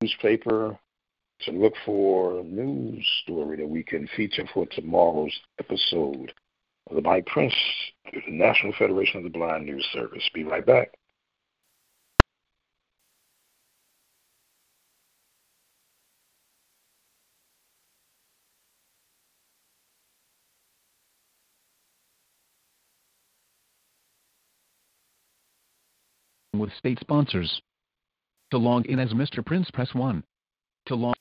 Newspaper to look for a news story that we can feature for tomorrow's episode of the Mike Prince through the National Federation of the Blind News Service. Be right back. with state sponsors. To log in as Mr. Prince, press 1. To log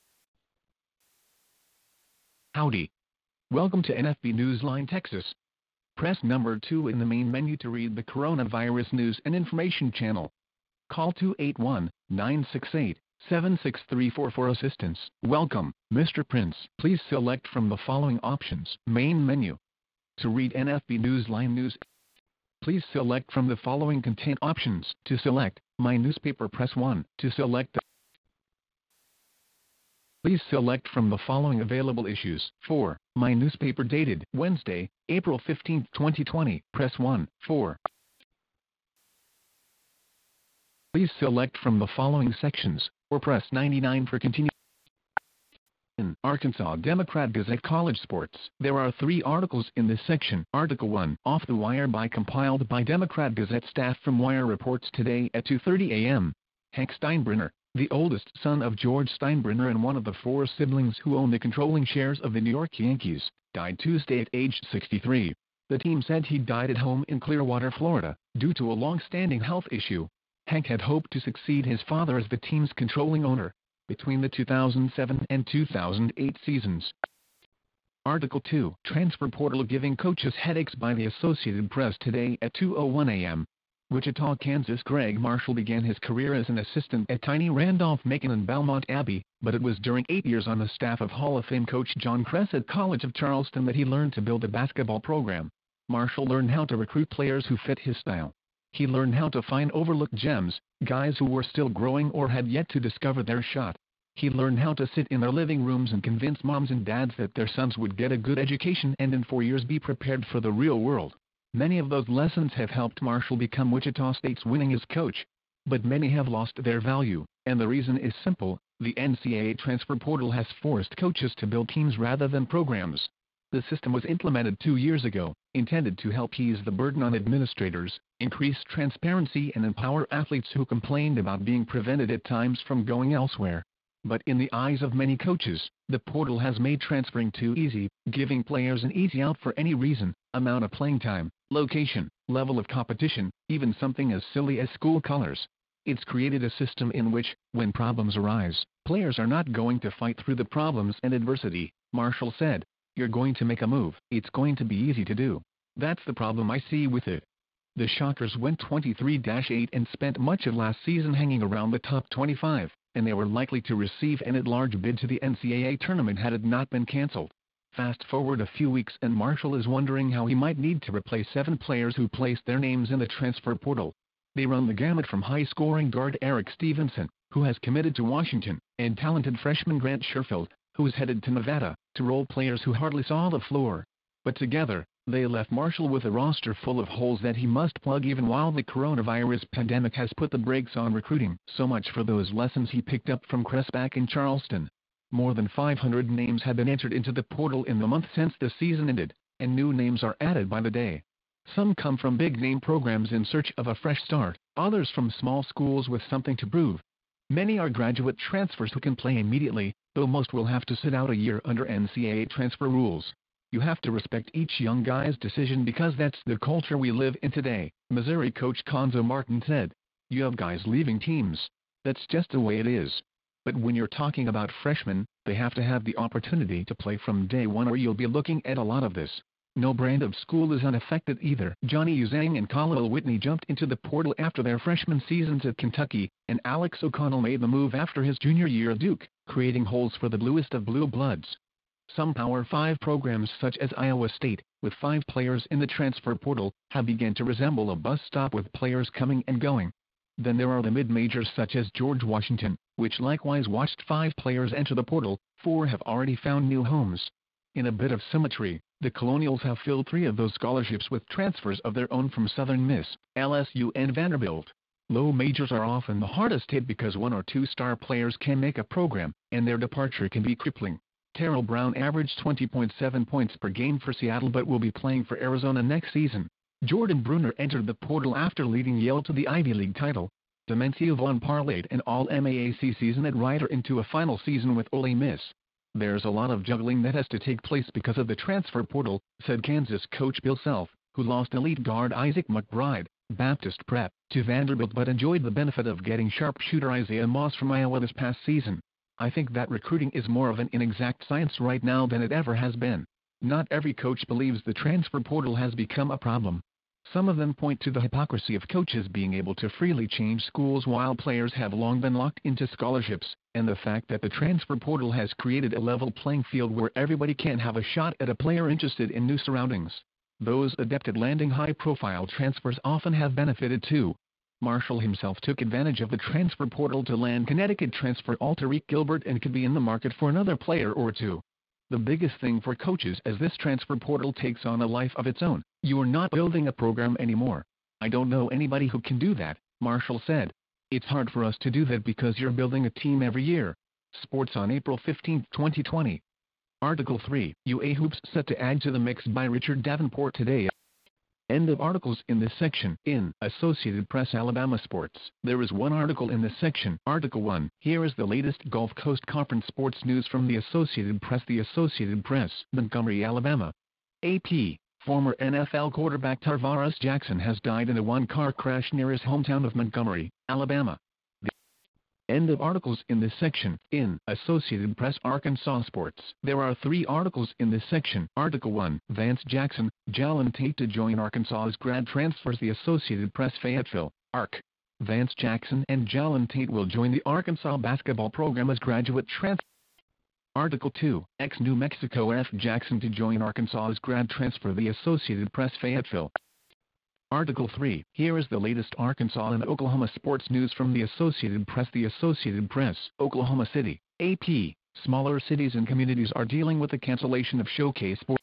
Howdy. Welcome to NFB Newsline, Texas. Press number 2 in the main menu to read the coronavirus news and information channel. Call 281-968-7634 for assistance. Welcome, Mr. Prince. Please select from the following options. Main menu. To read NFB Newsline news, please select from the following content options. To select My Newspaper, press 1. To select the Please select from the following available issues. 4. My newspaper dated Wednesday, April 15, 2020. Press 1. 4. Please select from the following sections, or press 99 for continue. Arkansas Democrat Gazette College Sports, there are three articles in this section. Article 1, Off the Wire by compiled by Democrat Gazette staff from Wire reports today at 2.30 a.m. Hank Steinbrenner, the oldest son of George Steinbrenner and one of the four siblings who own the controlling shares of the New York Yankees, died Tuesday at age 63. The team said he died at home in Clearwater, Florida, due to a long-standing health issue. Hank had hoped to succeed his father as the team's controlling owner between the 2007 and 2008 seasons. Article 2, Transfer Portal giving coaches headaches by the Associated Press today at 2.01 a.m. Wichita, Kansas Gregg Marshall began his career as an assistant at Tiny Randolph-Macon and Belmont Abbey, but it was during eight years on the staff of Hall of Fame coach John Kress at College of Charleston that he learned to build a basketball program. Marshall learned how to recruit players who fit his style. He learned how to find overlooked gems, guys who were still growing or had yet to discover their shot. He learned how to sit in their living rooms and convince moms and dads that their sons would get a good education and in four years be prepared for the real world. Many of those lessons have helped Marshall become Wichita State's winningest coach. But many have lost their value, and the reason is simple, the NCAA transfer portal has forced coaches to build teams rather than programs. The system was implemented two years ago, intended to help ease the burden on administrators, increase transparency and empower athletes who complained about being prevented at times from going elsewhere. But in the eyes of many coaches, the portal has made transferring too easy, giving players an easy out for any reason, amount of playing time, location, level of competition, even something as silly as school colors. It's created a system in which, when problems arise, players are not going to fight through the problems and adversity, Marshall said. You're going to make a move. It's going to be easy to do. That's the problem I see with it. The Shockers went 23-8 and spent much of last season hanging around the top 25, and they were likely to receive an at-large bid to the NCAA tournament had it not been cancelled. Fast forward a few weeks and Marshall is wondering how he might need to replace seven players who placed their names in the transfer portal. They run the gamut from high-scoring guard Erik Stevenson, who has committed to Washington, and talented freshman Grant Sherfield, who is headed to Nevada, to role players who hardly saw the floor. But together, they left Marshall with a roster full of holes that he must plug even while the coronavirus pandemic has put the brakes on recruiting. So much for those lessons he picked up from Kress back in Charleston. More than 500 names have been entered into the portal in the month since the season ended, and new names are added by the day. Some come from big-name programs in search of a fresh start, others from small schools with something to prove. Many are graduate transfers who can play immediately, though most will have to sit out a year under NCAA transfer rules. You have to respect each young guy's decision because that's the culture we live in today, Missouri coach Cuonzo Martin said. You have guys leaving teams. That's just the way it is. But when you're talking about freshmen, they have to have the opportunity to play from day one or you'll be looking at a lot of this. No brand of school is unaffected either. Johnny Juzang and Khalil Whitney jumped into the portal after their freshman seasons at Kentucky, and Alex O'Connell made the move after his junior year at Duke, creating holes for the bluest of blue bloods. Some Power 5 programs such as Iowa State, with five players in the transfer portal, have begun to resemble a bus stop with players coming and going. Then there are the mid-majors such as George Washington, which likewise watched five players enter the portal, four have already found new homes. In a bit of symmetry, the Colonials have filled three of those scholarships with transfers of their own from Southern Miss, LSU and Vanderbilt. Low majors are often the hardest hit because one or two star players can make a program, and their departure can be crippling. Terrell Brown averaged 20.7 points per game for Seattle but will be playing for Arizona next season. Jordan Bruner entered the portal after leading Yale to the Ivy League title. Dimencio Vaughn parlayed an All-MAAC season at Rider into a final season with Ole Miss. There's a lot of juggling that has to take place because of the transfer portal, said Kansas coach Bill Self, who lost elite guard Isaac McBride, Baptist Prep, to Vanderbilt but enjoyed the benefit of getting sharpshooter Isaiah Moss from Iowa this past season. I think that recruiting is more of an inexact science right now than it ever has been. Not every coach believes the transfer portal has become a problem. Some of them point to the hypocrisy of coaches being able to freely change schools while players have long been locked into scholarships, and the fact that the transfer portal has created a level playing field where everybody can have a shot at a player interested in new surroundings. Those adept at landing high-profile transfers often have benefited too. Marshall himself took advantage of the transfer portal to land Connecticut transfer Alterique Gilbert and could be in the market for another player or two. The biggest thing for coaches as this transfer portal takes on a life of its own, you are not building a program anymore. I don't know anybody who can do that, Marshall said. It's hard for us to do that because you're building a team every year. Sports on April 15, 2020. Article 3 UA Hoops set to add to the mix by Richard Davenport today. End of articles in this section. In Associated Press Alabama Sports, there is one article in this section. Article 1. Here is the latest Gulf Coast Conference sports news from the Associated Press. The Associated Press, Montgomery, Alabama. AP. Former NFL quarterback Tarvaris Jackson has died in a one-car crash near his hometown of Montgomery, Alabama. End of articles in this section. In Associated Press Arkansas Sports, there are three articles in this section. Article 1, Vance Jackson, Jalen Tate to join Arkansas as grad transfers the Associated Press Fayetteville, ARC. Vance Jackson and Jalen Tate will join the Arkansas basketball program as graduate transfers. Article 2, ex-New Mexico F. Jackson to join Arkansas as grad transfer the Associated Press Fayetteville. Article 3. Here is the latest Arkansas and Oklahoma sports news from the Associated Press. The Associated Press, Oklahoma City, AP. Smaller cities and communities are dealing with the cancellation of showcase sports.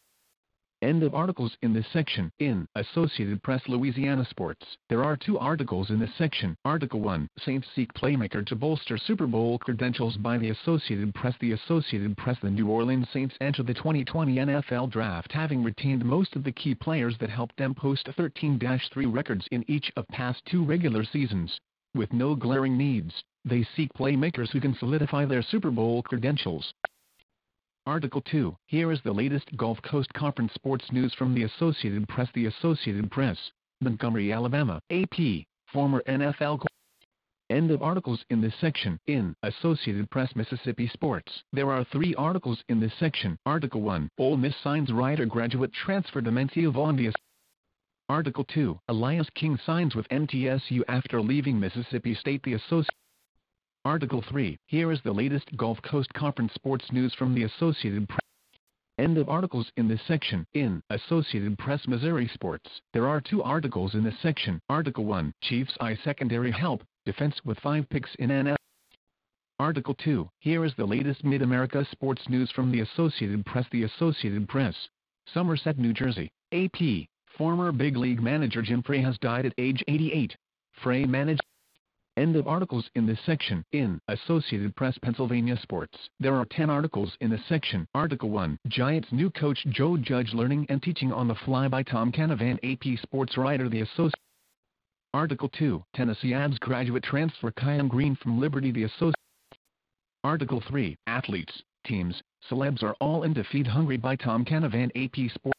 End of articles in this section. In Associated Press Louisiana Sports, there are two articles in this section. Article 1, Saints seek playmaker to bolster Super Bowl credentials by the Associated Press. The Associated Press The New Orleans Saints enter the 2020 NFL Draft having retained most of the key players that helped them post 13-3 records in each of past two regular seasons. With no glaring needs, they seek playmakers who can solidify their Super Bowl credentials. Article 2. Here is the latest Gulf Coast Conference sports news from the Associated Press. The Associated Press, Montgomery, Alabama. AP. Former NFL. End of articles in this section. In Associated Press Mississippi Sports, there are three articles in this section. Article 1. Ole Miss signs Rider graduate transfer Dimencio Vondius. Article 2. Elias King signs with MTSU after leaving Mississippi State. The Associated Article 3. Here is the latest Gulf Coast Conference sports news from the Associated Press. End of articles in this section. In Associated Press Missouri Sports, there are two articles in this section. Article 1. Chiefs eye secondary help, defense with five picks in NFL. Article 2. Here is the latest Mid-America sports news from the Associated Press. The Associated Press. Somerset, New Jersey. AP. Former big league manager Jim Frey has died at age 88. Frey managed End of articles in this section. In Associated Press Pennsylvania Sports, there are 10 articles in this section. Article 1, Giants new coach Joe Judge learning and teaching on the fly by Tom Canavan AP Sports writer The Associated Article 2, Tennessee adds graduate transfer Kyan Green from Liberty The Associated Article 3, Athletes, Teams, Celebs are all in defeat hungry by Tom Canavan AP Sports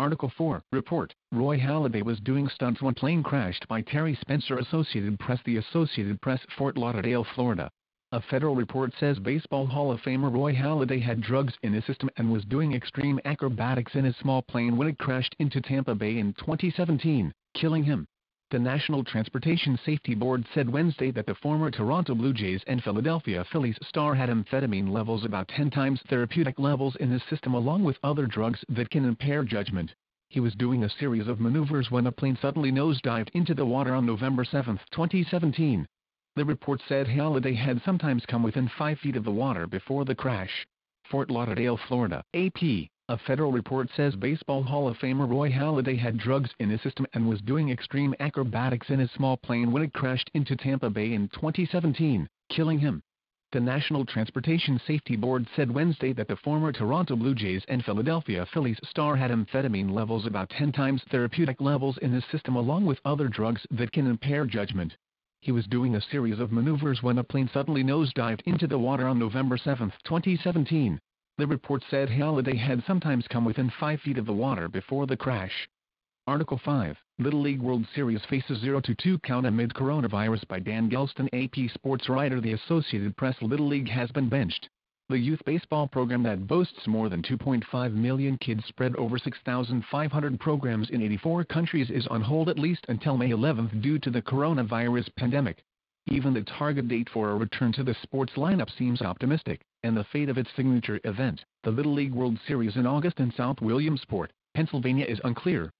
Article 4, Report, Roy Halladay was doing stunts when plane crashed by Terry Spencer Associated Press The Associated Press Fort Lauderdale, Florida. A federal report says Baseball Hall of Famer Roy Halladay had drugs in his system and was doing extreme acrobatics in his small plane when it crashed into Tampa Bay in 2017, killing him. The National Transportation Safety Board said Wednesday that the former Toronto Blue Jays and Philadelphia Phillies star had amphetamine levels about 10 times therapeutic levels in his system along with other drugs that can impair judgment. He was doing a series of maneuvers when a plane suddenly nosedived into the water on November 7, 2017. The report said Halladay had sometimes come within 5 feet of the water before the crash. Fort Lauderdale, Florida, AP. A federal report says Baseball Hall of Famer Roy Halladay had drugs in his system and was doing extreme acrobatics in his small plane when it crashed into Tampa Bay in 2017, killing him. The National Transportation Safety Board said Wednesday that the former Toronto Blue Jays and Philadelphia Phillies star had amphetamine levels about 10 times therapeutic levels in his system along with other drugs that can impair judgment. He was doing a series of maneuvers when a plane suddenly nosedived into the water on November 7, 2017. The report said Halladay had sometimes come within 5 feet of the water before the crash. Article 5, Little League World Series faces 0-2 count amid coronavirus by Dan Gelston AP Sports writer The Associated Press Little League has been benched. The youth baseball program that boasts more than 2.5 million kids spread over 6,500 programs in 84 countries is on hold at least until May 11 due to the coronavirus pandemic. Even the target date for a return to the sports lineup seems optimistic and the fate of its signature event, the Little League World Series in August in South Williamsport, Pennsylvania is unclear.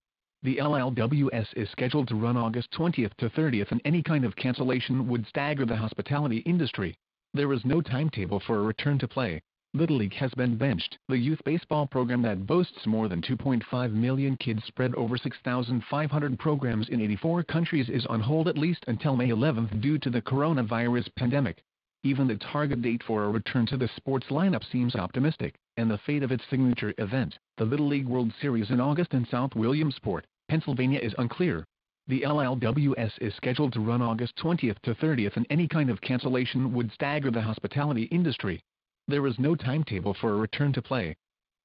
The LLWS is scheduled to run August 20th to 30th and any kind of cancellation would stagger the hospitality industry. There is no timetable for a return to play. Little League has been benched. The youth baseball program that boasts more than 2.5 million kids spread over 6,500 programs in 84 countries is on hold at least until May 11th due to the coronavirus pandemic. Even the target date for a return to the sports lineup seems optimistic, and the fate of its signature event, the Little League World Series in August in South Williamsport, Pennsylvania is unclear. The LLWS is scheduled to run August 20th to 30th and any kind of cancellation would stagger the hospitality industry. There is no timetable for a return to play.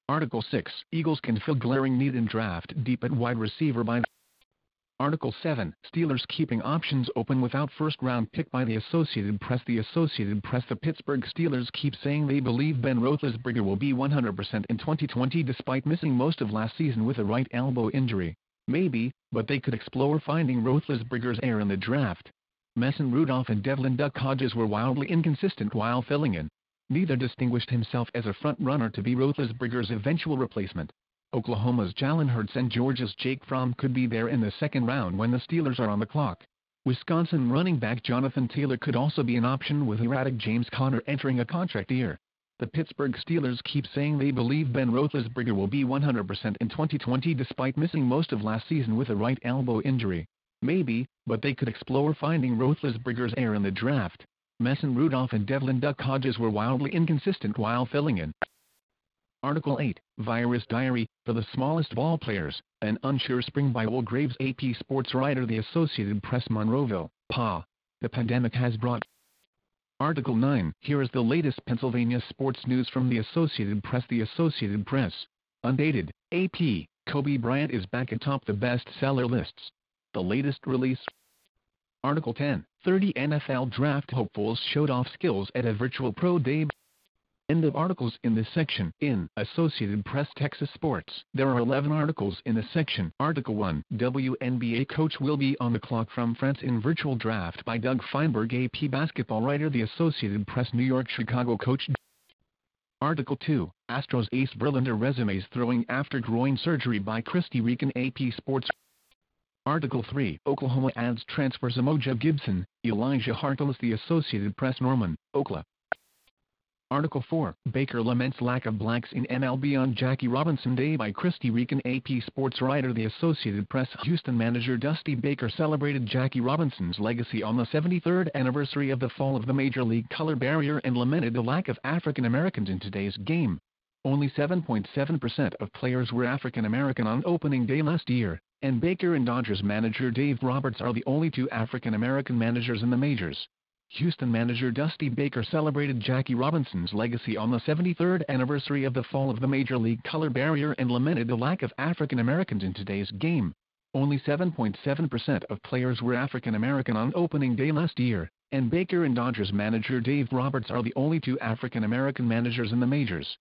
Article 6 Eagles can fill glaring need in draft deep at wide receiver by Article 7 Steelers keeping options open without first round pick by the Associated Press The Associated Press The Pittsburgh Steelers keep saying they believe Ben Roethlisberger will be 100% in 2020 despite missing most of last season with a right elbow injury. Maybe, but they could explore finding Roethlisberger's heir in the draft. Mason Rudolph and Devlin Duck Hodges were wildly inconsistent while filling in. Neither distinguished himself as a front-runner to be Roethlisberger's eventual replacement. Oklahoma's Jalen Hurts and Georgia's Jake Fromm could be there in the second round when the Steelers are on the clock. Wisconsin running back Jonathan Taylor could also be an option with erratic James Conner entering a contract year. The Pittsburgh Steelers keep saying they believe Ben Roethlisberger will be 100% in 2020 despite missing most of last season with a right elbow injury. Maybe, but they could explore finding Roethlisberger's heir in the draft. Mason Rudolph and Devlin Duck Hodges were wildly inconsistent while filling in. Article 8, Virus Diary, for the smallest ball players, an unsure spring by Will Graves AP sports writer The Associated Press Monroeville, PA. The pandemic has brought Article 9, here is the latest Pennsylvania sports news from the Associated Press The Associated Press. Undated, AP, Kobe Bryant is back atop the bestseller lists. The latest release Article 10, 30 NFL draft hopefuls showed off skills at a virtual pro day. End of articles in this section. In Associated Press Texas Sports, there are 11 articles in this section. Article 1, WNBA coach will be on the clock from France in virtual draft by Doug Feinberg AP basketball writer The Associated Press New York Chicago coach. Article 2, Astros ace Verlander resumes throwing after groin surgery by Kristie Rieken AP Sports. Article 3, Oklahoma adds transfers Umoja Gibson, Elijah Harkless The Associated Press Norman, Oklahoma Article 4, Baker laments lack of blacks in MLB on Jackie Robinson Day by Kristie Rieken AP Sports writer The Associated Press Houston manager Dusty Baker celebrated Jackie Robinson's legacy on the 73rd anniversary of the fall of the Major League color barrier and lamented the lack of African Americans in today's game. Only 7.7% of players were African American on opening day last year, and Baker and Dodgers manager Dave Roberts are the only two African American managers in the majors. Houston manager Dusty Baker celebrated Jackie Robinson's legacy on the 73rd anniversary of the fall of the Major League color barrier and lamented the lack of African Americans in today's game. Only 7.7% of players were African American on opening day last year, and Baker and Dodgers manager Dave Roberts are the only two African American managers in the majors.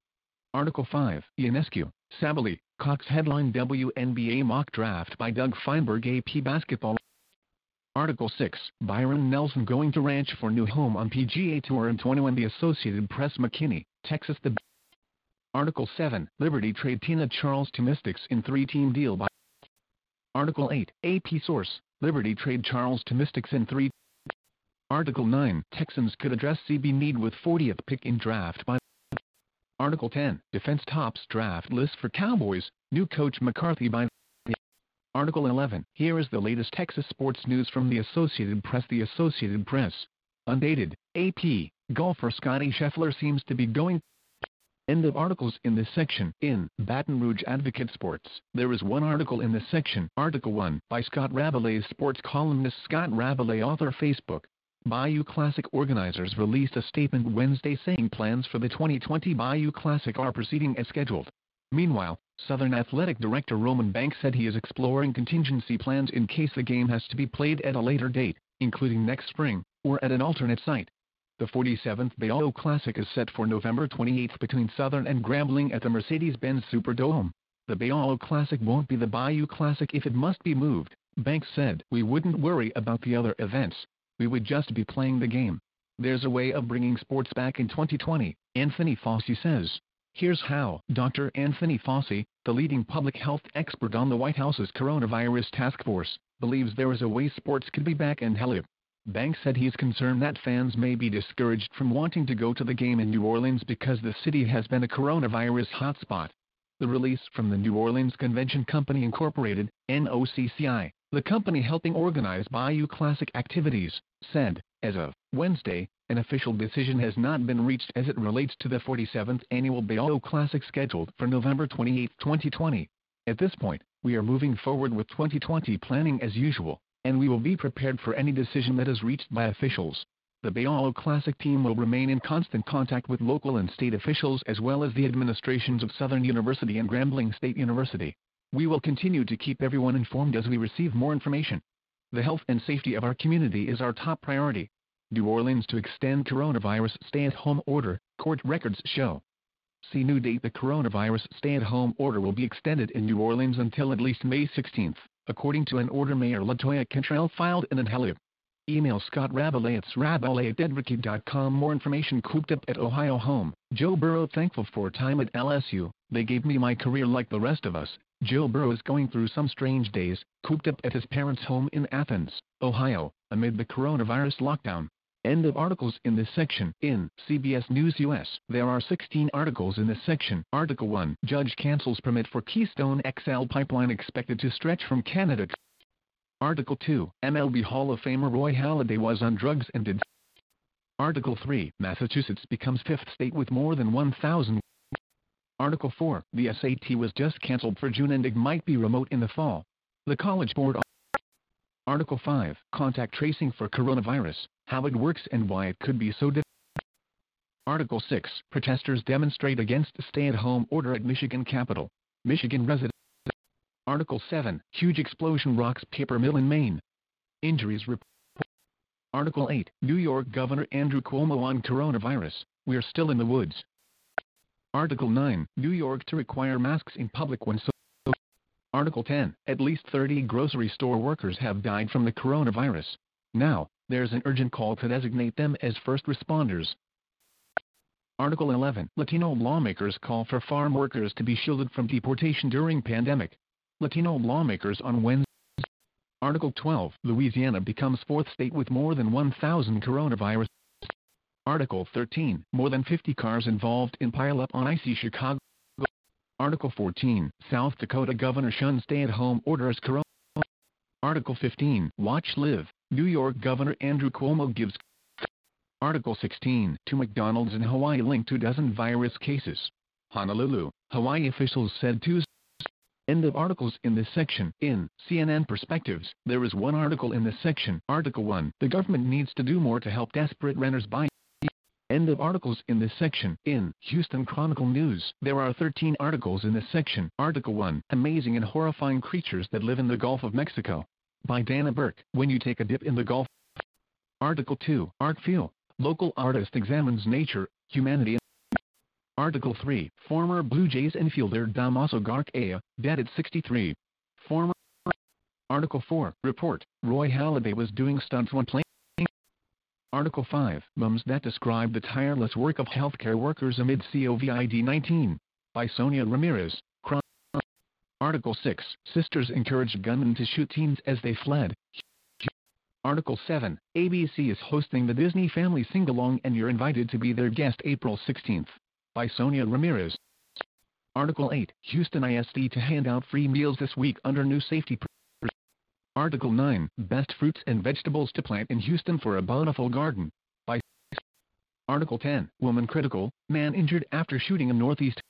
Article 5, Ionescu, Sabally, Cox headline WNBA mock draft by Doug Feinberg AP Basketball. Article 6, Byron Nelson going to ranch for new home on PGA Tour in 21 The Associated Press McKinney, Texas The Article 7, Liberty trade Tina Charles to Mystics in three-team deal by Article 8, AP source, Liberty trade Charles to Mystics in three Article 9, Texans could address CB need with 40th pick in draft by Article 10, Defense tops draft list for Cowboys, new coach McCarthy by Article 11, here is the latest Texas sports news from the Associated Press The Associated Press. Undated, AP, golfer Scotty Scheffler seems to be going End of articles in this section. In Baton Rouge Advocate Sports, there is one article in this section. Article 1 by Scott Rabalais, sports columnist Scott Rabalais, author Facebook. Bayou Classic organizers released a statement Wednesday saying plans for the 2020 Bayou Classic are proceeding as scheduled. Meanwhile, Southern Athletic Director Roman Banks said he is exploring contingency plans in case the game has to be played at a later date, including next spring, or at an alternate site. The 47th Bayou Classic is set for November 28 between Southern and Grambling at the Mercedes-Benz Superdome. The Bayou Classic won't be the Bayou Classic if it must be moved, Banks said. We wouldn't worry about the other events. We would just be playing the game. There's a way of bringing sports back in 2020, Anthony Fauci says. Here's how. Dr. Anthony Fauci, the leading public health expert on the White House's coronavirus task force, believes there is a way sports could be back and held. Banks said he is concerned that fans may be discouraged from wanting to go to the game in New Orleans because the city has been a coronavirus hotspot. The release from the New Orleans Convention Company Incorporated, NOCCI, the company helping organize Bayou Classic activities, said, as of Wednesday, an official decision has not been reached as it relates to the 47th annual Bayou Classic scheduled for November 28, 2020. At this point, we are moving forward with 2020 planning as usual and we will be prepared for any decision that is reached by officials. The Bayou Classic team will remain in constant contact with local and state officials as well as the administrations of Southern University and Grambling State University. We will continue to keep everyone informed as we receive more information. The health and safety of our community is our top priority. New Orleans to extend coronavirus stay-at-home order, court records show. See new date The coronavirus stay-at-home order will be extended in New Orleans until at least May 16 according to an order Mayor Latoya Cantrell filed in an HELIP. Email Scott Rabalais at rabalais More information cooped up at Ohio home. Joe Burrow thankful for time at LSU. They gave me my career like the rest of us. Joe Burrow is going through some strange days, cooped up at his parents' home in Athens, Ohio, amid the coronavirus lockdown. End of articles in this section. In CBS News US, there are 16 articles in this section. Article 1 Judge cancels permit for Keystone XL pipeline expected to stretch from Canada. Article 2 MLB Hall of Famer Roy Halladay was on drugs and did. Article 3 Massachusetts becomes fifth state with more than 1,000. Article 4 The SAT was just canceled for June and it might be remote in the fall. The College Board Article 5 Contact tracing for coronavirus, how it works and why it could be so difficult. Article 6 Protesters demonstrate against stay-at-home order at Michigan Capitol. Michigan resident. Article 7 Huge explosion rocks paper mill in Maine. Injuries report. Article 8 New York Governor Andrew Cuomo on coronavirus. We're still in the woods. Article 9 New York to require masks in public when so Article 10. At least 30 grocery store workers have died from the coronavirus. Now, there's an urgent call to designate them as first responders. Article 11. Latino lawmakers call for farm workers to be shielded from deportation during pandemic. Latino lawmakers on Wednesday. Article 12. Louisiana becomes fourth state with more than 1,000 coronavirus. Article 13. More than 50 cars involved in pileup on icy Chicago. Article 14, South Dakota Governor shuns stay-at-home orders corona. Article 15, Watch Live, New York Governor Andrew Cuomo gives Article 16, to McDonald's in Hawaii linked to dozen virus cases. Honolulu, Hawaii officials said Tuesday. End of articles in this section. In CNN Perspectives, there is one article in this section. Article 1. The government needs to do more to help desperate renters buy. End of articles in this section. In Houston Chronicle News, there are 13 articles in this section. Article 1 Amazing and Horrifying Creatures That Live in the Gulf of Mexico. By Dana Burke. When you take a dip in the Gulf, Article 2, Art Feel, local artist examines nature, humanity Article 3, former Blue Jays infielder Damaso Garcia, dead at 63. Former Article 4, report, Roy Halladay was doing stunts when playing Article 5, Mums that describe the tireless work of healthcare workers amid COVID-19, by Sonia Ramirez. Article 6, Sisters encouraged gunmen to shoot teens as they fled. Article 7, ABC is hosting the Disney Family Sing-Along and you're invited to be their guest April 16th. By Sonia Ramirez. Article 8, Houston ISD to hand out free meals this week under new safety Article 9, Best Fruits and Vegetables to Plant in Houston for a Bountiful Garden. By Article 10, Woman Critical, Man Injured After Shooting in Northeast.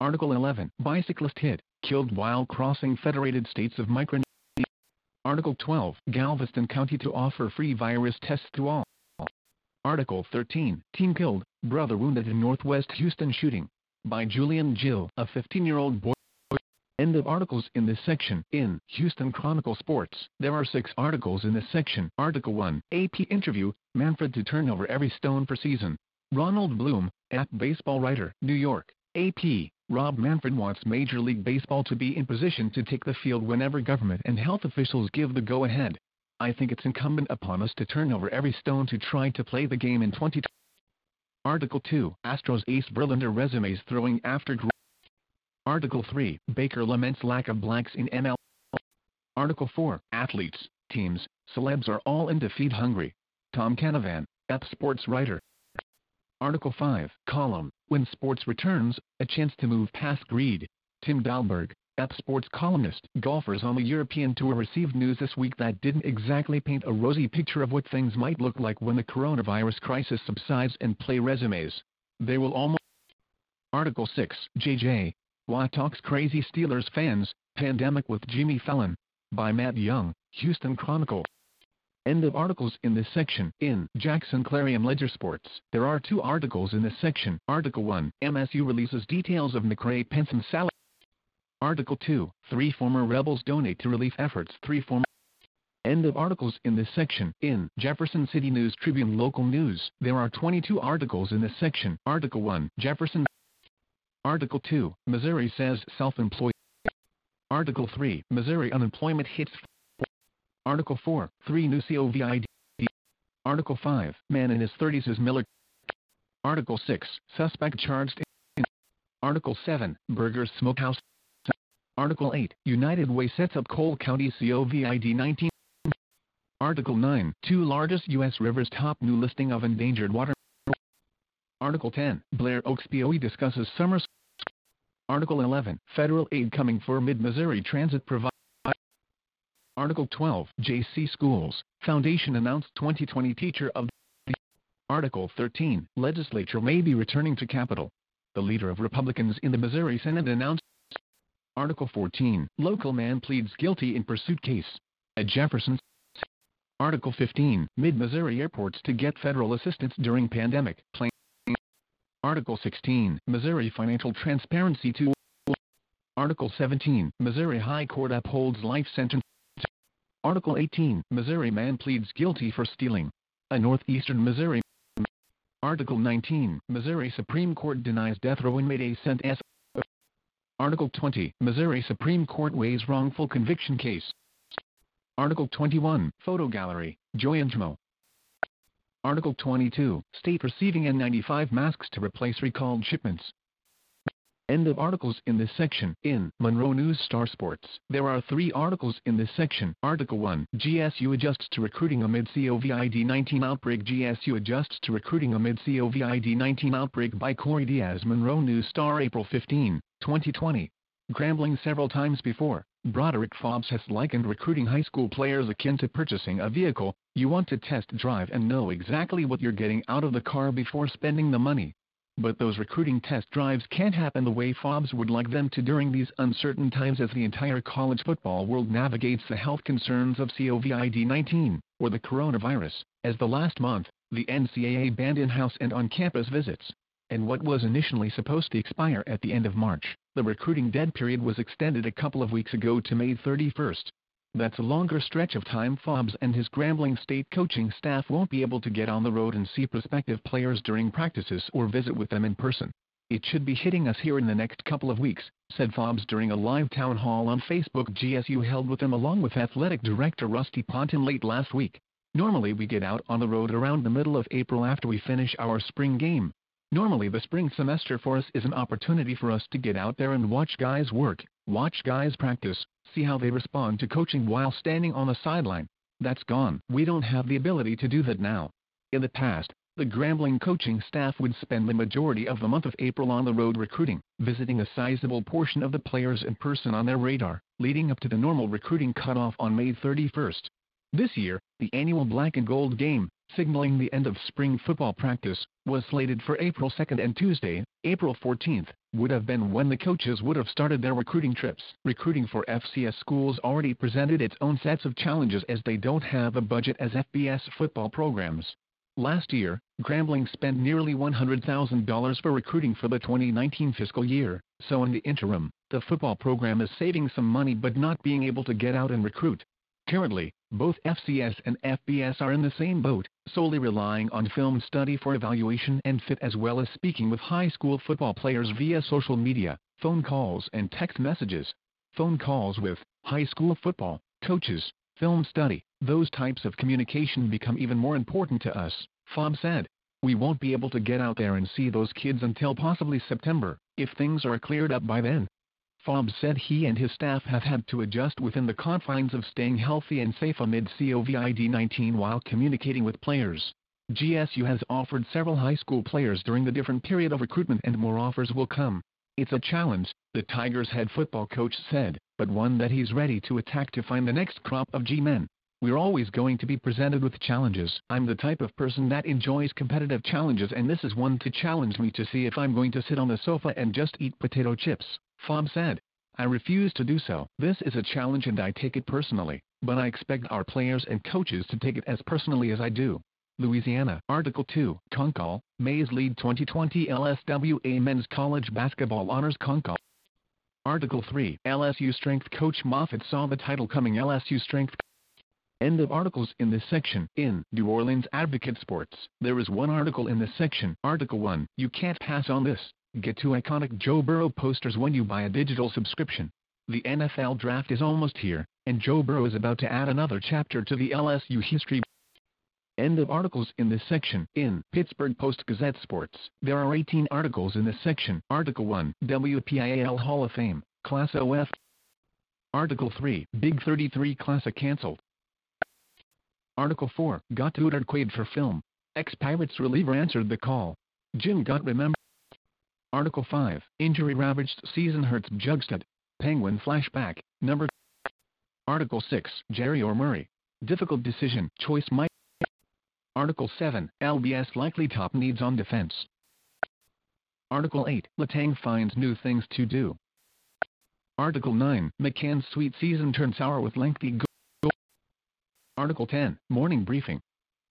Article 11, Bicyclist Hit, Killed While Crossing Federated States of Micronesia. Article 12, Galveston County to offer free virus tests to all. Article 13, Teen Killed, Brother Wounded in Northwest Houston Shooting. By Julian Jill, a 15-year-old boy. End of articles in this section. In Houston Chronicle Sports, there are six articles in this section. Article 1, AP Interview, Manfred to turn over every stone for season. Ronald Blum, at Baseball Writer, New York. AP, Rob Manfred wants Major League Baseball to be in position to take the field whenever government and health officials give the go-ahead. I think it's incumbent upon us to turn over every stone to try to play the game in 2020. Article 2, Astros ace Verlander resumes throwing after Article 3, Baker laments lack of blacks in ML. Article 4, Athletes, teams, celebs are all into feed hungry. Tom Canavan, Ep Sports writer. Article 5, column, When Sports Returns, a chance to move past greed. Tim Dahlberg, Ep Sports columnist. Golfers on the European Tour received news this week that didn't exactly paint a rosy picture of what things might look like when the coronavirus crisis subsides and play resumes. They will almost Article 6, JJ, why Talks Crazy Steelers Fans, Pandemic with Jimmy Fallon. By Matt Young, Houston Chronicle. End of articles in this section. In Jackson Clarion Ledger Sports, there are two articles in this section. Article 1, MSU releases details of McRae Penson salary. Article 2, three former rebels donate to relief efforts. Three former End of articles in this section. In Jefferson City News Tribune Local News, there are 22 articles in this section. Article 1, Jefferson Article 2, Missouri says self-employed. Article 3, Missouri unemployment hits. Article 4, 3 new COVID. Article 5, man in his 30s is Miller. Article 6, suspect charged. In. Article 7, Burgers Smokehouse. Article 8, United Way sets up Cole County COVID-19. Article 9, two largest U.S. rivers top new listing of endangered water. Article 10, Blair Oaks BOE discusses summer. Article 11, federal aid coming for Mid-Missouri Transit Provider. Article 12, JC Schools, Foundation announced 2020 Teacher of the Article 13, Legislature may be returning to Capitol. The leader of Republicans in the Missouri Senate announced Article 14, local man pleads guilty in pursuit case. At Jefferson Article 15, Mid-Missouri airports to get federal assistance during pandemic. Plain Article 16, Missouri Financial Transparency to Article 17, Missouri High Court upholds life sentence. Article 18, Missouri man pleads guilty for stealing. A northeastern Missouri. Article 19, Missouri Supreme Court denies death row inmate a sent S. Article 20, Missouri Supreme Court weighs wrongful conviction case. Article 21, Photo Gallery, Joy Angelo, Article 22, State receiving N95 masks to replace recalled shipments. End of articles in this section. In Monroe News Star Sports, there are three articles in this section. Article 1, GSU adjusts to recruiting amid COVID-19 outbreak GSU adjusts to recruiting amid COVID-19 outbreak by Corey Diaz Monroe News Star April 15, 2020. Grambling several times before, Broderick Fobbs has likened recruiting high school players akin to purchasing a vehicle. You want to test drive and know exactly what you're getting out of the car before spending the money. But those recruiting test drives can't happen the way Fobbs would like them to during these uncertain times as the entire college football world navigates the health concerns of COVID-19, or the coronavirus, as the last month, the NCAA banned in-house and on-campus visits. And what was initially supposed to expire at the end of March, the recruiting dead period was extended a couple of weeks ago to May 31st. That's a longer stretch of time Fobbs and his Grambling State coaching staff won't be able to get on the road and see prospective players during practices or visit with them in person. It should be hitting us here in the next couple of weeks, said Fobbs during a live town hall on Facebook GSU held with him along with athletic director Rusty Ponton late last week. Normally we get out on the road around the middle of April after we finish our spring game. Normally the spring semester for us is an opportunity for us to get out there and watch guys work, watch guys practice, see how they respond to coaching while standing on the sideline. That's gone. We don't have the ability to do that now. In the past, the Grambling coaching staff would spend the majority of the month of April on the road recruiting, visiting a sizable portion of the players in person on their radar, leading up to the normal recruiting cutoff on May 31st. This year, the annual black and gold game, signaling the end of spring football practice, was slated for April 2nd and Tuesday, April 14th, would have been when the coaches would have started their recruiting trips. Recruiting for FCS schools already presented its own sets of challenges as they don't have a budget as FBS football programs. Last year, Grambling spent nearly $100,000 for recruiting for the 2019 fiscal year, so in the interim, the football program is saving some money but not being able to get out and recruit. Currently, both FCS and FBS are in the same boat, solely relying on film study for evaluation and fit as well as speaking with high school football players via social media, phone calls and text messages. Phone calls with high school football coaches, film study, those types of communication become even more important to us, Fobbs said. We won't be able to get out there and see those kids until possibly September, if things are cleared up by then. Fobbs said he and his staff have had to adjust within the confines of staying healthy and safe amid COVID-19 while communicating with players. GSU has offered several high school players during the different period of recruitment and more offers will come. It's a challenge, the Tigers head football coach said, but one that he's ready to attack to find the next crop of G-men. We're always going to be presented with challenges. I'm the type of person that enjoys competitive challenges and this is one to challenge me to see if I'm going to sit on the sofa and just eat potato chips. Fobbs said. I refuse to do so. This is a challenge and I take it personally, but I expect our players and coaches to take it as personally as I do. Louisiana. Article 2. Konkol, Mays Lead 2020 LSWA Men's College Basketball Honors Konkol. Article 3. LSU Strength Coach Moffitt saw the title coming LSU Strength End of articles in this section. In New Orleans Advocate Sports, there is one article in this section. Article 1. You can't pass on this. Get two iconic Joe Burrow posters when you buy a digital subscription. The NFL draft is almost here, and Joe Burrow is about to add another chapter to the LSU history. End of articles in this section. In Pittsburgh Post-Gazette Sports, there are 18 articles in this section. Article 1, WPIAL Hall of Fame, Class OF. Article 3, Big 33 Classic cancelled. Article 4, Got Tudor Quaid for film. Ex-Pirates reliever answered the call. Jim Gott remember. Article 5, Injury Ravaged Season Hurts Jugstad. Penguin Flashback, Number Article 6, Jarry or Murray. Difficult decision, choice might. Article 7, LBS likely top needs on defense. Article 8, Letang finds new things to do. Article 9, McCann's sweet season turns sour with lengthy. Article 10, Morning Briefing.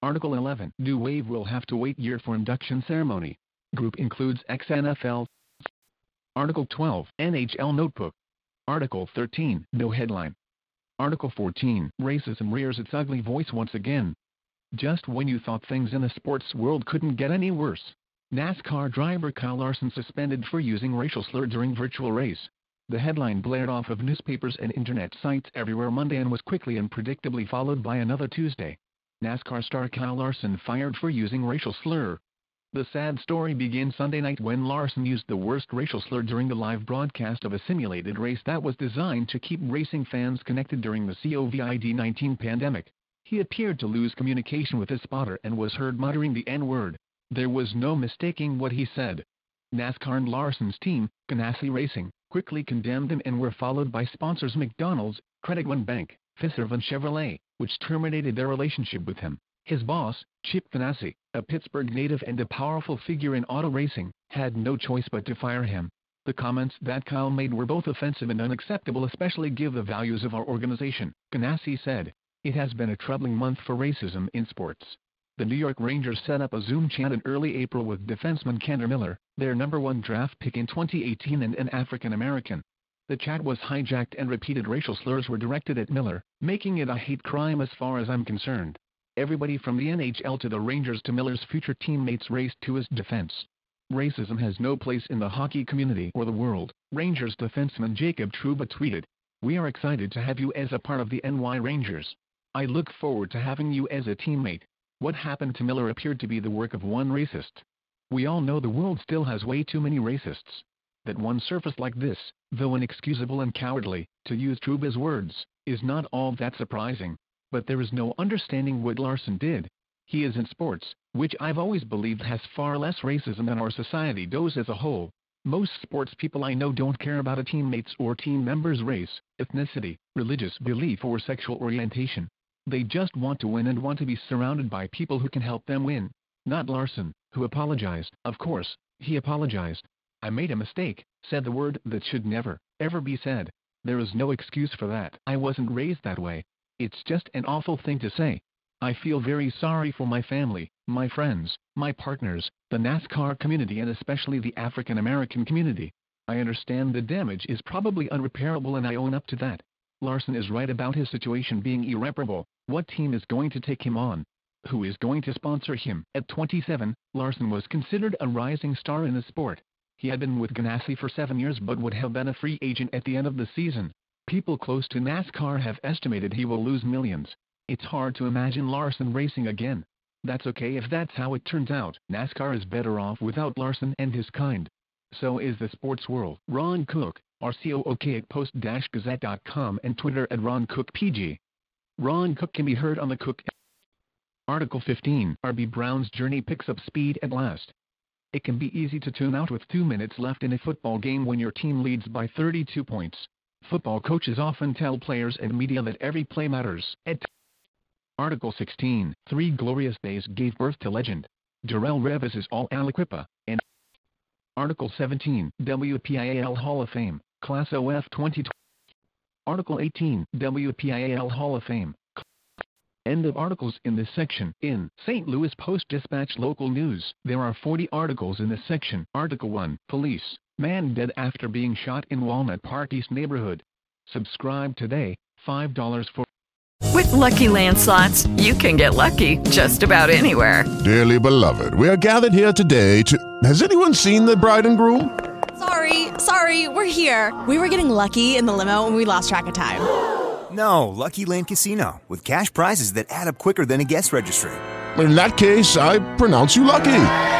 Article 11, New Wave will have to wait year for induction ceremony. Group includes ex-NFL. Article 12, NHL Notebook. Article 13, no headline. Article 14, racism rears its ugly voice once again. Just when you thought things in the sports world couldn't get any worse. NASCAR driver Kyle Larson suspended for using racial slur during virtual race. The headline blared off of newspapers and internet sites everywhere Monday and was quickly and predictably followed by another Tuesday. NASCAR star Kyle Larson fired for using racial slur. The sad story begins Sunday night when Larson used the worst racial slur during the live broadcast of a simulated race that was designed to keep racing fans connected during the COVID-19 pandemic. He appeared to lose communication with his spotter and was heard muttering the N-word. There was no mistaking what he said. NASCAR and Larson's team, Ganassi Racing, quickly condemned him and were followed by sponsors McDonald's, Credit One Bank, Fiserv and Chevrolet, which terminated their relationship with him. His boss, Chip Ganassi, a Pittsburgh native and a powerful figure in auto racing, had no choice but to fire him. The comments that Kyle made were both offensive and unacceptable especially given the values of our organization, Ganassi said. It has been a troubling month for racism in sports. The New York Rangers set up a Zoom chat in early April with defenseman K'Andre Miller, their number one draft pick in 2018 and an African American. The chat was hijacked and repeated racial slurs were directed at Miller, making it a hate crime as far as I'm concerned. Everybody from the NHL to the Rangers to Miller's future teammates raced to his defense. Racism has no place in the hockey community or the world, Rangers defenseman Jacob Trouba tweeted. We are excited to have you as a part of the NY Rangers. I look forward to having you as a teammate. What happened to Miller appeared to be the work of one racist. We all know the world still has way too many racists that one surface like this, though inexcusable and cowardly, to use Trouba's words, is not all that surprising. But there is no understanding what Larson did. He is in sports, which I've always believed has far less racism than our society does as a whole. Most sports people I know don't care about a teammate's or team member's race, ethnicity, religious belief or sexual orientation. They just want to win and want to be surrounded by people who can help them win. Not Larson, who apologized. Of course, he apologized, I made a mistake, said the word that should never, ever be said. There is no excuse for that. I wasn't raised that way. It's just an awful thing to say. I feel very sorry for my family, my friends, my partners, the NASCAR community and especially the African American community. I understand the damage is probably unrepairable and I own up to that. Larson is right about his situation being irreparable. What team is going to take him on? Who is going to sponsor him? At 27, Larson was considered a rising star in the sport. He had been with Ganassi for seven years but would have been a free agent at the end of the season. People close to NASCAR have estimated he will lose millions. It's hard to imagine Larson racing again. That's okay if that's how it turns out. NASCAR is better off without Larson and his kind. So is the sports world. Ron Cook, RCOOK at post-gazette.com and Twitter at Ron Cook PG. Ron Cook can be heard on the Cook. Article 15. RB Brown's journey picks up speed at last. It can be easy to tune out with two minutes left in a football game when your team leads by 32 points. Football coaches often tell players and media that every play matters. At Article 16, Three Glorious Days gave birth to legend. Darrelle Revis is all Aliquippa, and Article 17, WPIAL Hall of Fame, Class OF 2020. Article 18, WPIAL Hall of Fame, End of articles in this section. In St. Louis Post-Dispatch local news, there are 40 articles in this section. Article 1, Police, man dead after being shot in Walnut Park East neighborhood. Subscribe today, $5 for With Lucky Land slots, you can get lucky just about anywhere. Dearly beloved, we are gathered here today to... Has anyone seen the bride and groom? Sorry, sorry, we're here. We were getting lucky in the limo and we lost track of time. No, Lucky Land Casino, with cash prizes that add up quicker than a guest registry. In that case, I pronounce you lucky.